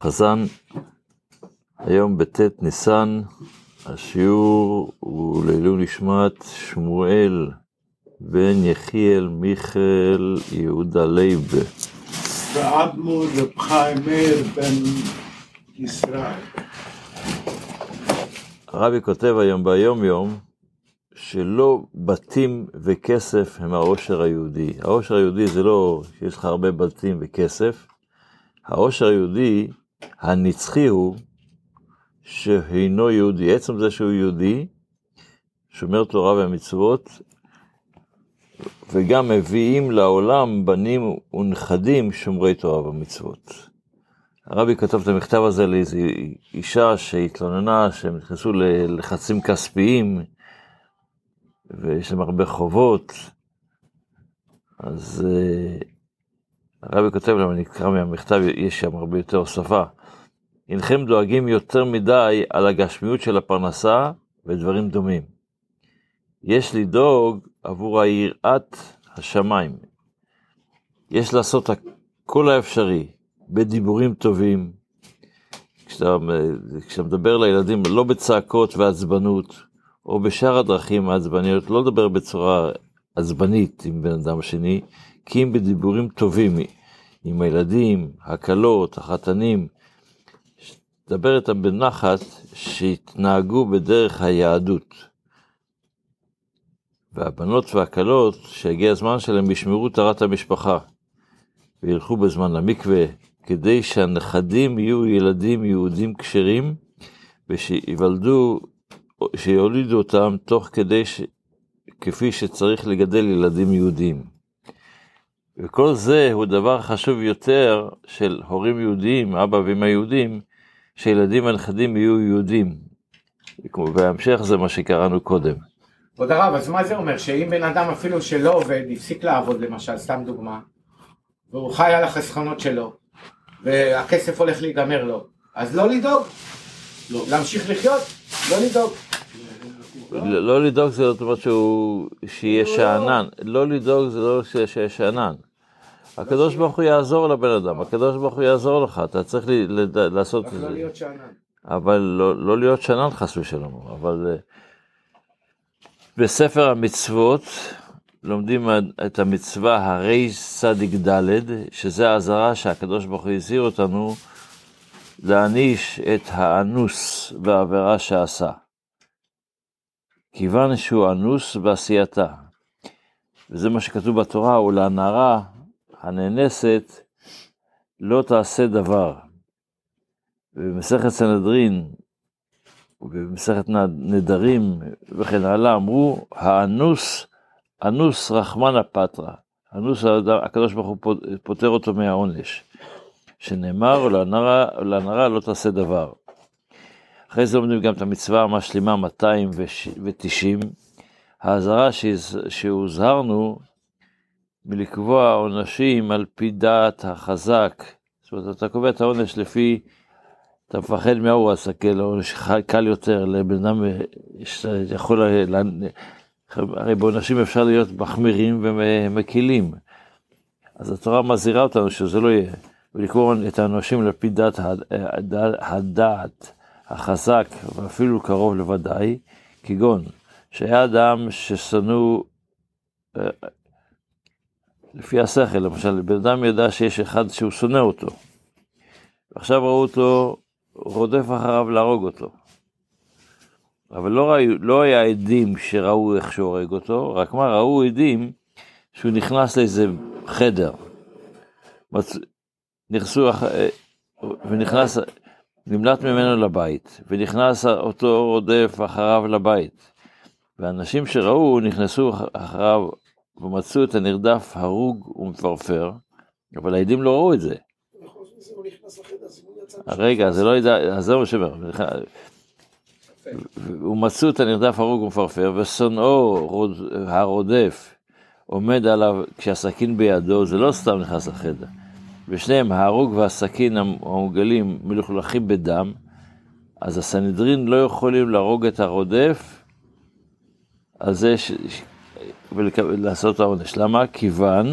חזן, היום בט' ניסן, השיעור הוא לעילוי נשמת שמואל בן יחיאל מיכאל יהודה לייב. רב חיים מאיר בן ישראל. הרבי כותב היום ביום יום שלא בתים וכסף הם העושר היהודי. העושר היהודי זה לא שיש לך הרבה בתים וכסף, העושר היהודי הנצחי הוא שהינו יהודי. עצם זה שהוא יהודי, שומר תורה ומצוות, וגם מביאים לעולם בנים ונכדים שומרי תורה ומצוות. הרבי כתב את המכתב הזה לאיזו אישה שהתלוננה שהם נכנסו ללחצים כספיים ויש להם הרבה חובות, אז uh, הרבי כותב להם, אני אקרא מהמכתב, יש שם הרבה יותר הוספה. הנכם דואגים יותר מדי על הגשמיות של הפרנסה ודברים דומים. יש לדאוג עבור היראת השמיים. יש לעשות הכל האפשרי בדיבורים טובים. כשאתה, כשאתה מדבר לילדים לא בצעקות ועצבנות, או בשאר הדרכים העצבניות, לא לדבר בצורה עצבנית עם בן אדם שני, כי בדיבורים טובים עם הילדים, הכלות, החתנים, דבר איתם בנחת, שיתנהגו בדרך היהדות. והבנות והכלות, שהגיע הזמן שלהם, ישמרו טהרת המשפחה, וילכו בזמן למקווה, כדי שהנכדים יהיו ילדים יהודים כשרים, ושיוולדו, שיולידו אותם תוך כדי ש... כפי שצריך לגדל ילדים יהודים. וכל זה הוא דבר חשוב יותר של הורים יהודים, אבא ואמא יהודים, שילדים ונכדים יהיו יהודים. וההמשך זה מה שקראנו קודם. כבוד הרב, אז מה זה אומר? שאם בן אדם אפילו שלא עובד, הפסיק לעבוד למשל, סתם דוגמה, והוא חי על החסכונות שלו, והכסף הולך להיגמר לו, אז לא לדאוג, לא. להמשיך לחיות, לא לדאוג. לא, לא לדאוג זה זאת אומרת שהוא, שיהיה לא. שאנן, לא לדאוג זה לא שיהיה שאנן. הקדוש ברוך הוא יעזור לבן אדם, הקדוש ברוך הוא יעזור לך, אתה צריך לעשות את זה. רק לא להיות שאנן. אבל לא, לא להיות שאנן חס ושלום, אבל אה, בספר המצוות לומדים את המצווה הרי צדיק ד', שזה האזהרה שהקדוש ברוך הוא הזהיר אותנו להעניש את האנוס בעבירה שעשה. כיוון שהוא אנוס בעשייתה. וזה מה שכתוב בתורה, ולנערה הנאנסת לא תעשה דבר. ובמסכת סנהדרין ובמסכת נדרים וכן הלאה אמרו, האנוס, אנוס רחמנא פטרא. אנוס הקדוש ברוך הוא פוטר אותו מהעונש. שנאמר, ולנערה לא תעשה דבר. אחרי זה לומדים גם את המצווה המשלימה 290, האזהרה שהוזהרנו מלקבוע עונשים על פי דעת החזק. זאת אומרת, אתה קובע את העונש לפי, אתה מפחד מההוא הסקל, עונש קל יותר, לבן אדם יכול, הרי בעונשים אפשר להיות מחמירים ומקילים. אז התורה מזהירה אותנו שזה לא יהיה, ולקבוע את העונשים לפי דעת הדעת החזק, ואפילו קרוב לוודאי, כגון שהיה אדם ששנוא לפי השכל, למשל, בן אדם ידע שיש אחד שהוא שונא אותו, ועכשיו ראו אותו רודף אחריו להרוג אותו. אבל לא, ראו, לא היה עדים שראו איך שהוא הורג אותו, רק מה, ראו עדים שהוא נכנס לאיזה חדר, מצ... נכנסו, אה, ונכנס, נמלט ממנו לבית, ונכנס אותו רודף אחריו לבית. ואנשים שראו נכנסו אחריו ומצאו את הנרדף הרוג ומפרפר, אבל העדים לא ראו את זה. רגע, זה לא ידע, זה מה שאומר. ומצאו את הנרדף הרוג ומפרפר, ושונאו הרודף עומד עליו כשהסכין בידו, זה לא סתם נכנס לחדר. ושניהם, ההרוג והסכין המוגלים מלוכלכים בדם, אז הסנהדרין לא יכולים להרוג את הרודף, אז זה ולעשות העונש. למה? כיוון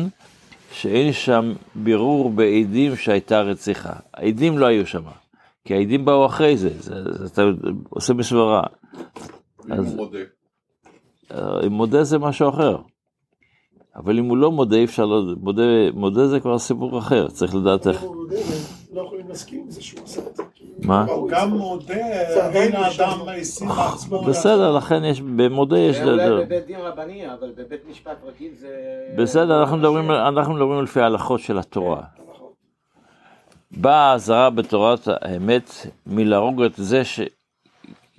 שאין שם בירור בעדים שהייתה רציחה. העדים לא היו שם, כי העדים באו אחרי זה, זה, זה אתה עושה בסברה. אם אז- הוא מודה. אה, אם מודה זה משהו אחר. אבל אם הוא לא מודה, אי אפשר לא... מודה, מודה זה כבר סיפור אחר, צריך לדעת איך... לא יכולים להסכים עם זה שהוא עשה את זה. מה? הוא גם מודה, אין האדם לו. העשים לעצמו. בסדר, לכן יש, במודה יש... זה אולי בבית דין רבני, אבל בבית משפט רגיל זה... בסדר, אנחנו מדברים, אנחנו מדברים לפי ההלכות של התורה. נכון. באה האזהרה בתורת האמת מלהרוג את זה ש...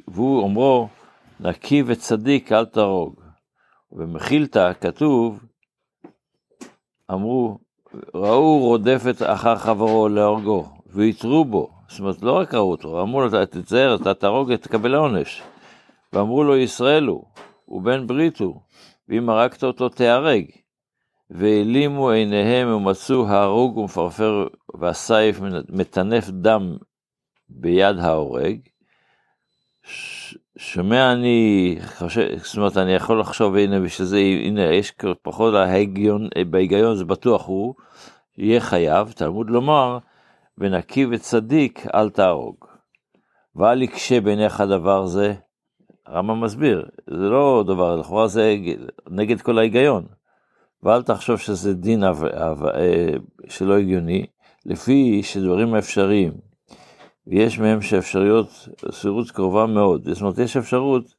והוא אומרו, נקי וצדיק אל תהרוג. ובמחילתא כתוב, אמרו, ראו רודפת אחר חברו להורגו, ויתרו בו. זאת אומרת, לא רק ראו אותו, אמרו לו, תצטער, אתה תהרוג, תקבל עונש. ואמרו לו, ישראל הוא, הוא בן ברית הוא, ואם הרגת אותו תיהרג. והעלימו עיניהם ומצאו ההרוג ומפרפר והסייף מטנף דם ביד ההורג. שומע אני, חושב, זאת אומרת אני יכול לחשוב הנה בשביל זה הנה יש פחות ההיגיון, בהיגיון זה בטוח הוא, יהיה חייב, תלמוד לומר, ונקי וצדיק אל תהרוג. ואל יקשה בעיניך דבר זה, הרמב"ם מסביר, זה לא דבר, לכאורה זה נגד כל ההיגיון. ואל תחשוב שזה דין אב, אב, אה, שלא הגיוני, לפי שדברים אפשריים, ויש מהם שאפשריות, סבירות קרובה מאוד, זאת אומרת יש אפשרות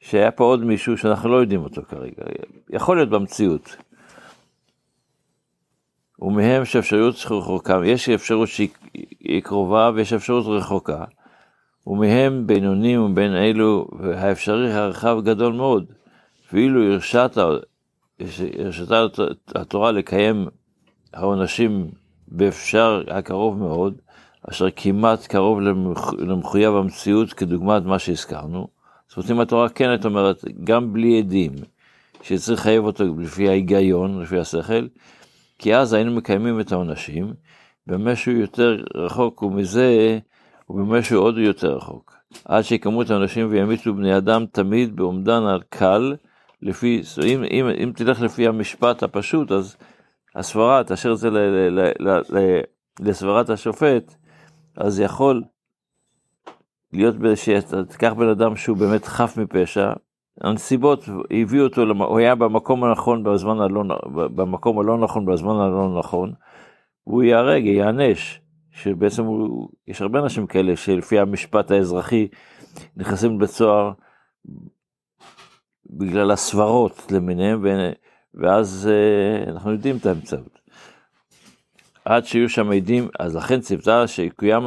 שהיה פה עוד מישהו שאנחנו לא יודעים אותו כרגע, יכול להיות במציאות. ומהם שאפשריות רחוקה, יש אפשרות שהיא קרובה ויש אפשרות רחוקה, ומהם בינונים ובין אלו, והאפשרי הרחב גדול מאוד, ואילו הרשעת הרשתה התורה לקיים העונשים באפשר הקרוב מאוד, אשר כמעט קרוב למח... למחויב המציאות כדוגמת מה שהזכרנו. זאת אומרת, אם התורה כן הייתה אומרת, גם בלי עדים, שצריך לחייב אותו לפי ההיגיון, לפי השכל, כי אז היינו מקיימים את העונשים, במשהו יותר רחוק ומזה, ובמשהו עוד יותר רחוק. עד שיקמו את העונשים וימיתו בני אדם תמיד באומדן על קל, לפי, אם, אם, אם תלך לפי המשפט הפשוט, אז הסברה, תשאיר את זה ל- ל- ל- ל- ל- לסברת השופט, אז יכול להיות שאתה תיקח בן אדם שהוא באמת חף מפשע, הנסיבות הביאו אותו, הוא היה במקום הנכון בזמן הלא, במקום הלא נכון בזמן הלא נכון, הוא ייהרג, ייענש, שבעצם הוא, יש הרבה אנשים כאלה שלפי המשפט האזרחי נכנסים לבית סוהר בגלל הסברות למיניהם, ואז אה, אנחנו יודעים את האמצעות. עד שיהיו שם עדים, אז לכן ציוותה שיקוים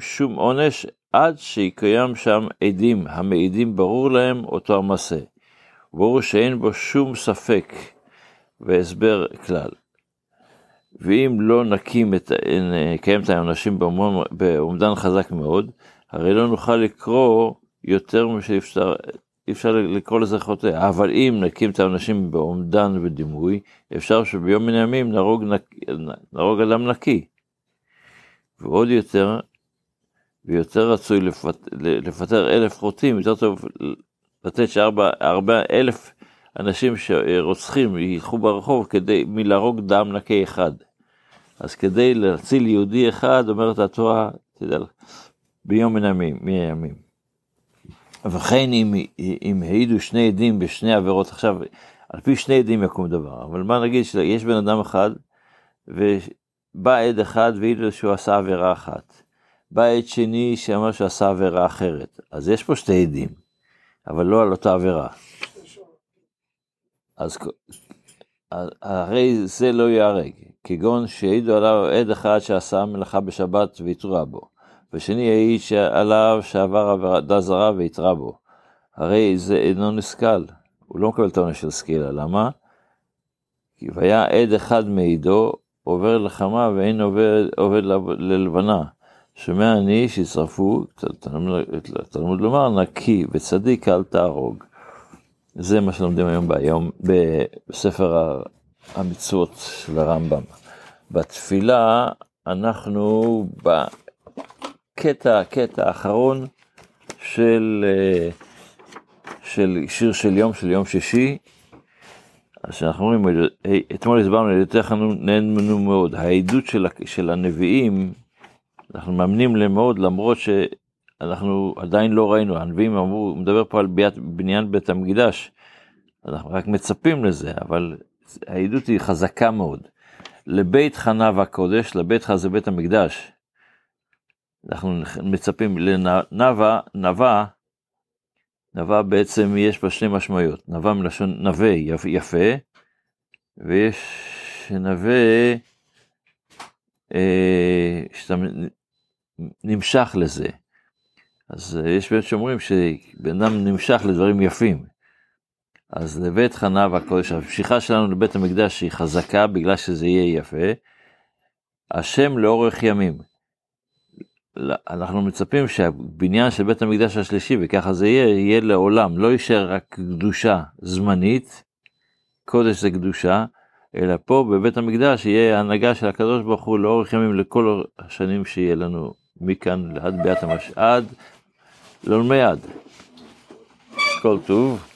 שום עונש עד שיקוים שם עדים המעידים ברור להם אותו המעשה. ברור שאין בו שום ספק והסבר כלל. ואם לא נקים את, נקיים את באומדן- באומדן חזק מאוד, הרי לא נוכל לקרוא יותר משאפשר אי אפשר לקרוא לזה חוטא, אבל אם נקים את האנשים באומדן ודימוי, אפשר שביום מן הימים נהרוג, נק... נהרוג אדם נקי. ועוד יותר, ויותר רצוי לפט... לפטר אלף חוטאים, יותר טוב לתת שארבע ארבע אלף אנשים שרוצחים ילכו ברחוב כדי, מלהרוג דם נקי אחד. אז כדי להציל יהודי אחד, אומרת התורה, תדע לך, ביום מן הימים. וכן אם, אם העידו שני עדים בשני עבירות, עכשיו, על פי שני עדים יקום דבר, אבל מה נגיד שיש בן אדם אחד, ובא עד אחד והעיד לו שהוא עשה עבירה אחת. בא עד שני שאמר שהוא עשה עבירה אחרת. אז יש פה שתי עדים, אבל לא על אותה עבירה. אז הרי זה לא ייהרג, כגון שהעידו עליו עד אחד שעשה מלאכה בשבת והתרע בו. ושני העיד עליו שעבר עבודה זרה ויתרה בו. הרי זה אינו נסכל, הוא לא מקבל את העונש של סקילה, למה? כי והיה עד אחד מעידו, עובר לחמה ואין עובד, עובד ללבנה. שומע אני שישרפו, תלמוד לומר, נקי וצדיק אל תהרוג. זה מה שלומדים היום ביום, בספר המצוות של הרמב"ם. בתפילה אנחנו. קטע, קטע אחרון של, של שיר של יום, של יום שישי. אז שאנחנו אומרים, "אה, אתמול הסברנו, עדותיך נהנו מאוד. העדות של, של הנביאים, אנחנו מאמנים להם מאוד, למרות שאנחנו עדיין לא ראינו, הנביאים אמרו, הוא מדבר פה על ביית, בניין בית המקדש, אנחנו רק מצפים לזה, אבל העדות היא חזקה מאוד. לבית חנה והקודש, לבית חנה זה בית המקדש. אנחנו מצפים לנבה, נבה, נבה בעצם יש בה שני משמעויות, נבה מלשון נווה יפ- יפה, ויש נווה אה, שאתה נמשך לזה. אז אה, יש באמת שאומרים שבן אדם נמשך לדברים יפים. אז לבית חנה והקודש, המשיכה שלנו לבית המקדש היא חזקה בגלל שזה יהיה יפה. השם לאורך ימים. אנחנו מצפים שהבניין של בית המקדש השלישי, וככה זה יהיה, יהיה לעולם, לא יישאר רק קדושה זמנית, קודש זה קדושה, אלא פה בבית המקדש יהיה הנהגה של הקדוש ברוך הוא לאורך ימים לכל השנים שיהיה לנו מכאן עד ביאת המש... עד לעולמי עד. כל טוב.